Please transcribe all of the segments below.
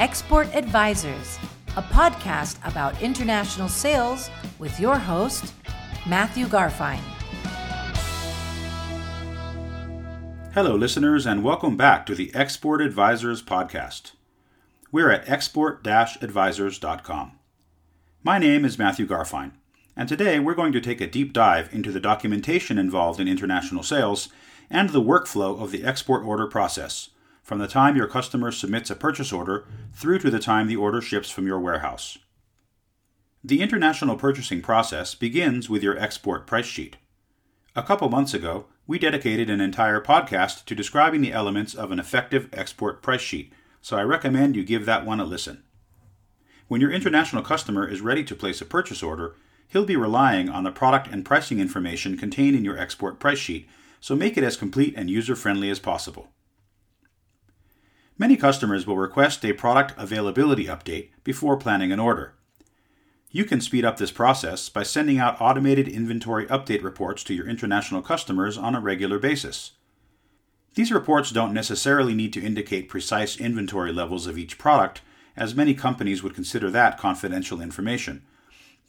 Export Advisors, a podcast about international sales with your host, Matthew Garfine. Hello, listeners, and welcome back to the Export Advisors podcast. We're at export advisors.com. My name is Matthew Garfine, and today we're going to take a deep dive into the documentation involved in international sales and the workflow of the export order process from the time your customer submits a purchase order through to the time the order ships from your warehouse. The international purchasing process begins with your export price sheet. A couple months ago, we dedicated an entire podcast to describing the elements of an effective export price sheet, so I recommend you give that one a listen. When your international customer is ready to place a purchase order, he'll be relying on the product and pricing information contained in your export price sheet, so make it as complete and user friendly as possible. Many customers will request a product availability update before planning an order. You can speed up this process by sending out automated inventory update reports to your international customers on a regular basis. These reports don't necessarily need to indicate precise inventory levels of each product, as many companies would consider that confidential information.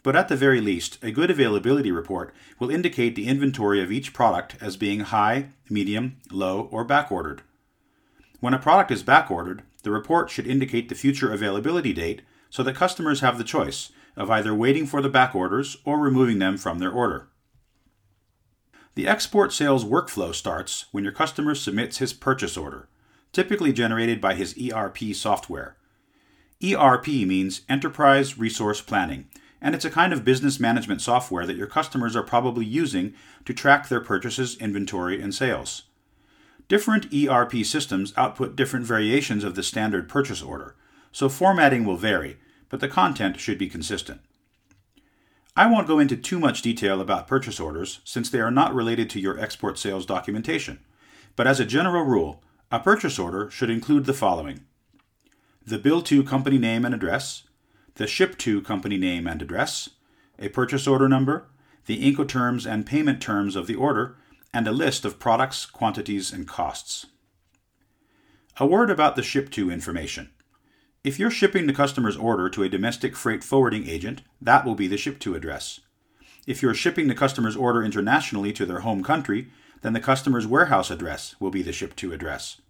But at the very least, a good availability report will indicate the inventory of each product as being high, medium, low, or backordered. When a product is backordered, the report should indicate the future availability date so that customers have the choice of either waiting for the back orders or removing them from their order. The export sales workflow starts when your customer submits his purchase order, typically generated by his ERP software. ERP means Enterprise Resource Planning, and it's a kind of business management software that your customers are probably using to track their purchases, inventory, and sales. Different ERP systems output different variations of the standard purchase order, so formatting will vary, but the content should be consistent. I won't go into too much detail about purchase orders since they are not related to your export sales documentation, but as a general rule, a purchase order should include the following the bill to company name and address, the ship to company name and address, a purchase order number, the Incoterms and payment terms of the order, and a list of products, quantities, and costs. A word about the ship to information. If you're shipping the customer's order to a domestic freight forwarding agent, that will be the ship to address. If you're shipping the customer's order internationally to their home country, then the customer's warehouse address will be the ship to address.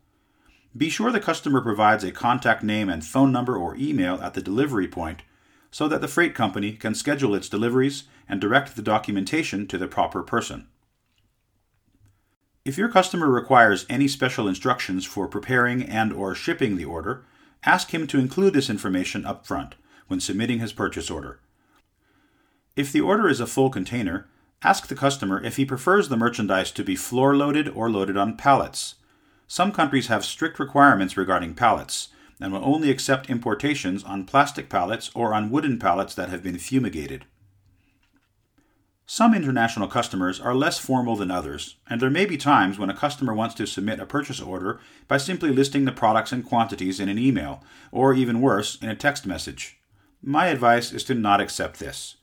Be sure the customer provides a contact name and phone number or email at the delivery point so that the freight company can schedule its deliveries and direct the documentation to the proper person. If your customer requires any special instructions for preparing and or shipping the order, ask him to include this information up front when submitting his purchase order. If the order is a full container, ask the customer if he prefers the merchandise to be floor loaded or loaded on pallets. Some countries have strict requirements regarding pallets and will only accept importations on plastic pallets or on wooden pallets that have been fumigated. Some international customers are less formal than others, and there may be times when a customer wants to submit a purchase order by simply listing the products and quantities in an email, or even worse, in a text message. My advice is to not accept this.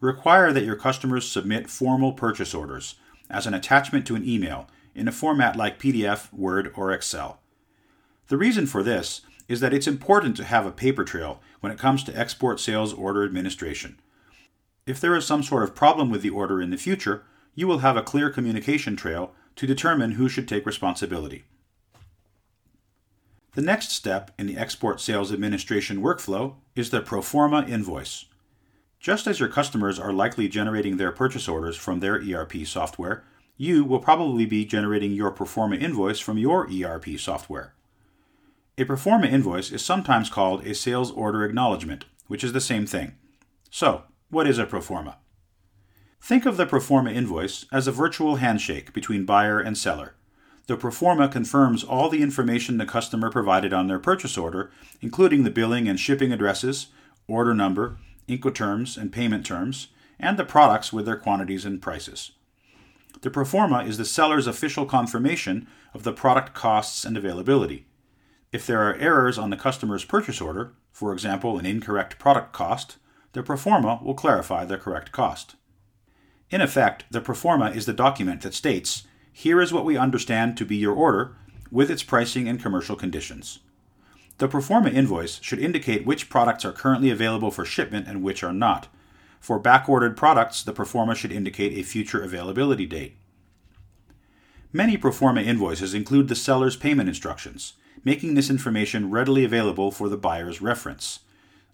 Require that your customers submit formal purchase orders as an attachment to an email in a format like PDF, Word, or Excel. The reason for this is that it's important to have a paper trail when it comes to export sales order administration. If there is some sort of problem with the order in the future, you will have a clear communication trail to determine who should take responsibility. The next step in the export sales administration workflow is the pro forma invoice. Just as your customers are likely generating their purchase orders from their ERP software, you will probably be generating your pro forma invoice from your ERP software. A pro forma invoice is sometimes called a sales order acknowledgement, which is the same thing. So, what is a proforma? Think of the proforma invoice as a virtual handshake between buyer and seller. The proforma confirms all the information the customer provided on their purchase order, including the billing and shipping addresses, order number, Incoterms and payment terms, and the products with their quantities and prices. The proforma is the seller's official confirmation of the product costs and availability. If there are errors on the customer's purchase order, for example, an incorrect product cost, the proforma will clarify the correct cost. In effect, the proforma is the document that states, here is what we understand to be your order, with its pricing and commercial conditions. The proforma invoice should indicate which products are currently available for shipment and which are not. For backordered products, the proforma should indicate a future availability date. Many proforma invoices include the seller's payment instructions, making this information readily available for the buyer's reference.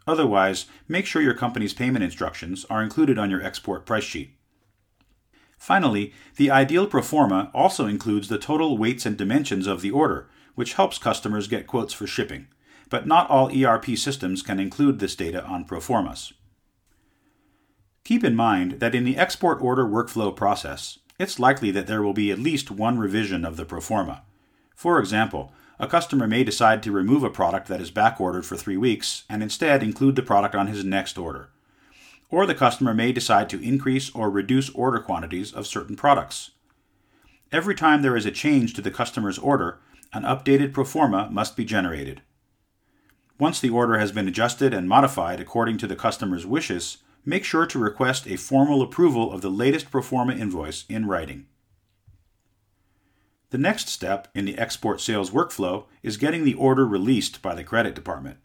Otherwise, make sure your company's payment instructions are included on your export price sheet. Finally, the ideal proforma also includes the total weights and dimensions of the order, which helps customers get quotes for shipping. But not all ERP systems can include this data on proformas. Keep in mind that in the export order workflow process, it's likely that there will be at least one revision of the proforma. For example, a customer may decide to remove a product that is backordered for three weeks and instead include the product on his next order. Or the customer may decide to increase or reduce order quantities of certain products. Every time there is a change to the customer's order, an updated proforma must be generated. Once the order has been adjusted and modified according to the customer's wishes, make sure to request a formal approval of the latest proforma invoice in writing. The next step in the export sales workflow is getting the order released by the credit department.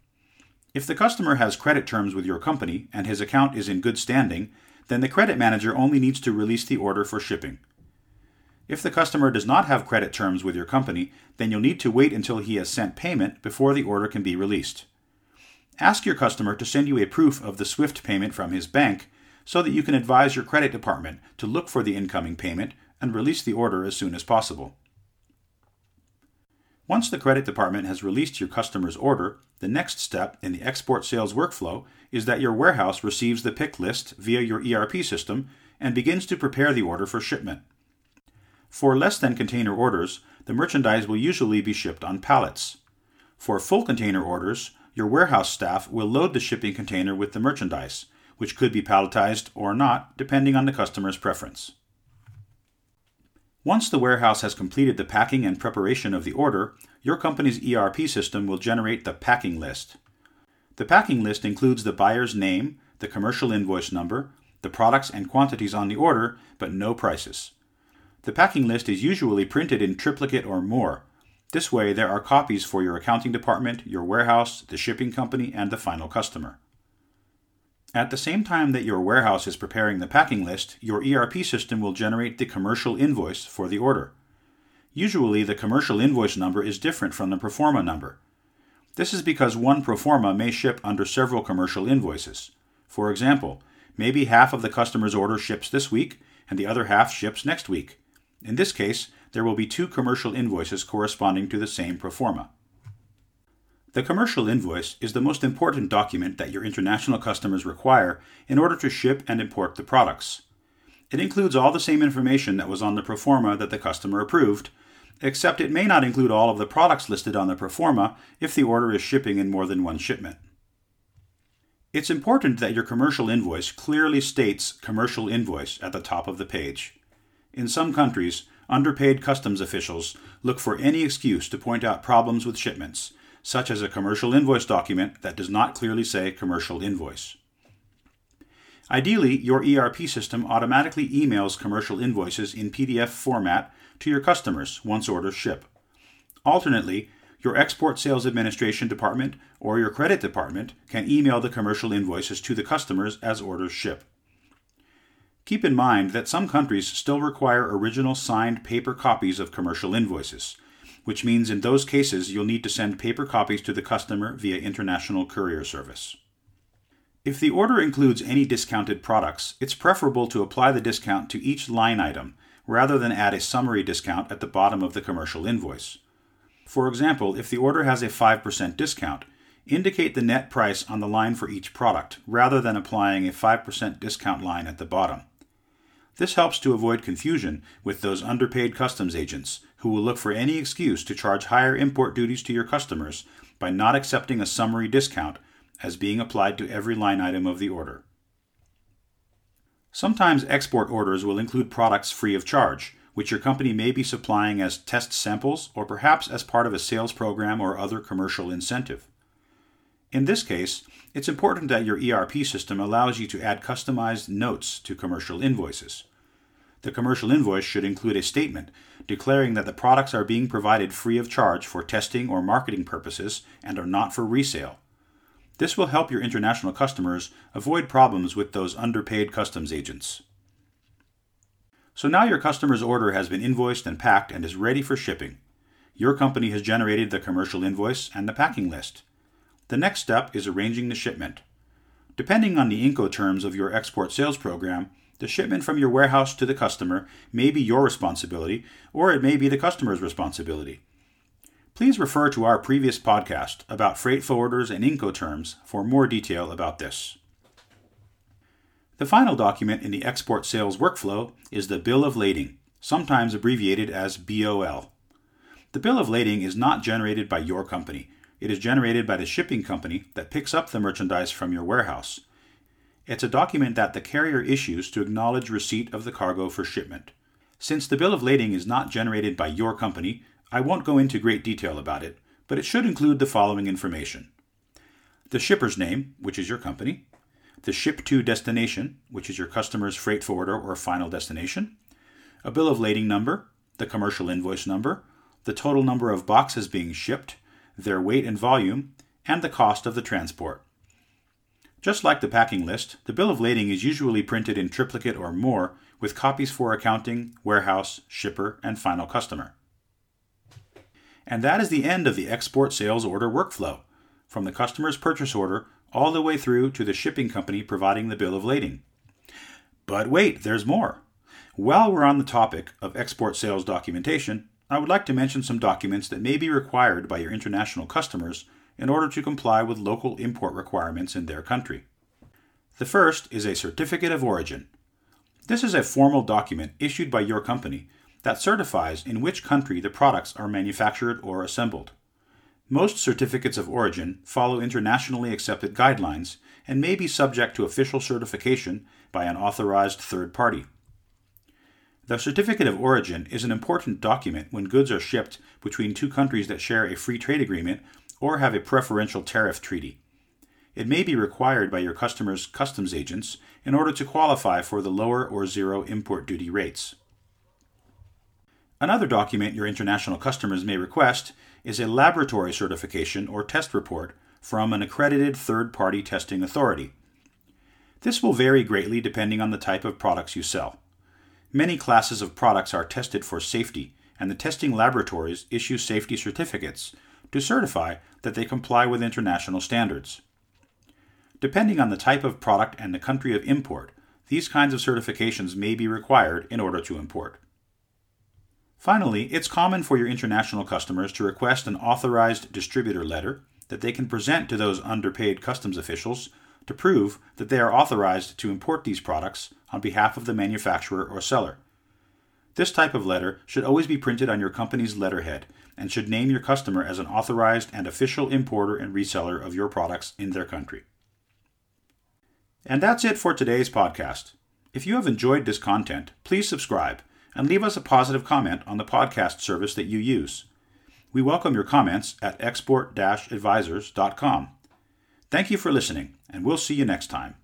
If the customer has credit terms with your company and his account is in good standing, then the credit manager only needs to release the order for shipping. If the customer does not have credit terms with your company, then you'll need to wait until he has sent payment before the order can be released. Ask your customer to send you a proof of the SWIFT payment from his bank so that you can advise your credit department to look for the incoming payment and release the order as soon as possible. Once the credit department has released your customer's order, the next step in the export sales workflow is that your warehouse receives the pick list via your ERP system and begins to prepare the order for shipment. For less than container orders, the merchandise will usually be shipped on pallets. For full container orders, your warehouse staff will load the shipping container with the merchandise, which could be palletized or not, depending on the customer's preference. Once the warehouse has completed the packing and preparation of the order, your company's ERP system will generate the packing list. The packing list includes the buyer's name, the commercial invoice number, the products and quantities on the order, but no prices. The packing list is usually printed in triplicate or more, this way, there are copies for your accounting department, your warehouse, the shipping company, and the final customer. At the same time that your warehouse is preparing the packing list, your ERP system will generate the commercial invoice for the order. Usually, the commercial invoice number is different from the proforma number. This is because one proforma may ship under several commercial invoices. For example, maybe half of the customer's order ships this week and the other half ships next week. In this case, there will be two commercial invoices corresponding to the same proforma. The commercial invoice is the most important document that your international customers require in order to ship and import the products. It includes all the same information that was on the proforma that the customer approved, except it may not include all of the products listed on the proforma if the order is shipping in more than one shipment. It's important that your commercial invoice clearly states commercial invoice at the top of the page. In some countries, underpaid customs officials look for any excuse to point out problems with shipments, such as a commercial invoice document that does not clearly say commercial invoice. Ideally, your ERP system automatically emails commercial invoices in PDF format to your customers once orders ship. Alternately, your Export Sales Administration Department or your Credit Department can email the commercial invoices to the customers as orders ship. Keep in mind that some countries still require original signed paper copies of commercial invoices, which means in those cases you'll need to send paper copies to the customer via international courier service. If the order includes any discounted products, it's preferable to apply the discount to each line item rather than add a summary discount at the bottom of the commercial invoice. For example, if the order has a 5% discount, indicate the net price on the line for each product rather than applying a 5% discount line at the bottom. This helps to avoid confusion with those underpaid customs agents who will look for any excuse to charge higher import duties to your customers by not accepting a summary discount as being applied to every line item of the order. Sometimes export orders will include products free of charge, which your company may be supplying as test samples or perhaps as part of a sales program or other commercial incentive. In this case, it's important that your ERP system allows you to add customized notes to commercial invoices. The commercial invoice should include a statement declaring that the products are being provided free of charge for testing or marketing purposes and are not for resale. This will help your international customers avoid problems with those underpaid customs agents. So now your customer's order has been invoiced and packed and is ready for shipping. Your company has generated the commercial invoice and the packing list. The next step is arranging the shipment. Depending on the Incoterms of your export sales program, the shipment from your warehouse to the customer may be your responsibility, or it may be the customer's responsibility. Please refer to our previous podcast about freight forwarders and Incoterms for more detail about this. The final document in the export sales workflow is the Bill of Lading, sometimes abbreviated as BOL. The bill of lading is not generated by your company. It is generated by the shipping company that picks up the merchandise from your warehouse. It's a document that the carrier issues to acknowledge receipt of the cargo for shipment. Since the bill of lading is not generated by your company, I won't go into great detail about it, but it should include the following information. The shipper's name, which is your company, the ship to destination, which is your customer's freight forwarder or final destination, a bill of lading number, the commercial invoice number, the total number of boxes being shipped, their weight and volume, and the cost of the transport. Just like the packing list, the bill of lading is usually printed in triplicate or more with copies for accounting, warehouse, shipper, and final customer. And that is the end of the export sales order workflow, from the customer's purchase order all the way through to the shipping company providing the bill of lading. But wait, there's more. While we're on the topic of export sales documentation, I would like to mention some documents that may be required by your international customers in order to comply with local import requirements in their country. The first is a Certificate of Origin. This is a formal document issued by your company that certifies in which country the products are manufactured or assembled. Most certificates of origin follow internationally accepted guidelines and may be subject to official certification by an authorized third party. The Certificate of Origin is an important document when goods are shipped between two countries that share a free trade agreement or have a preferential tariff treaty. It may be required by your customer's customs agents in order to qualify for the lower or zero import duty rates. Another document your international customers may request is a laboratory certification or test report from an accredited third party testing authority. This will vary greatly depending on the type of products you sell. Many classes of products are tested for safety, and the testing laboratories issue safety certificates to certify that they comply with international standards. Depending on the type of product and the country of import, these kinds of certifications may be required in order to import. Finally, it's common for your international customers to request an authorized distributor letter that they can present to those underpaid customs officials to prove that they are authorized to import these products on behalf of the manufacturer or seller. This type of letter should always be printed on your company's letterhead and should name your customer as an authorized and official importer and reseller of your products in their country. And that's it for today's podcast. If you have enjoyed this content, please subscribe and leave us a positive comment on the podcast service that you use. We welcome your comments at export advisors.com. Thank you for listening, and we'll see you next time.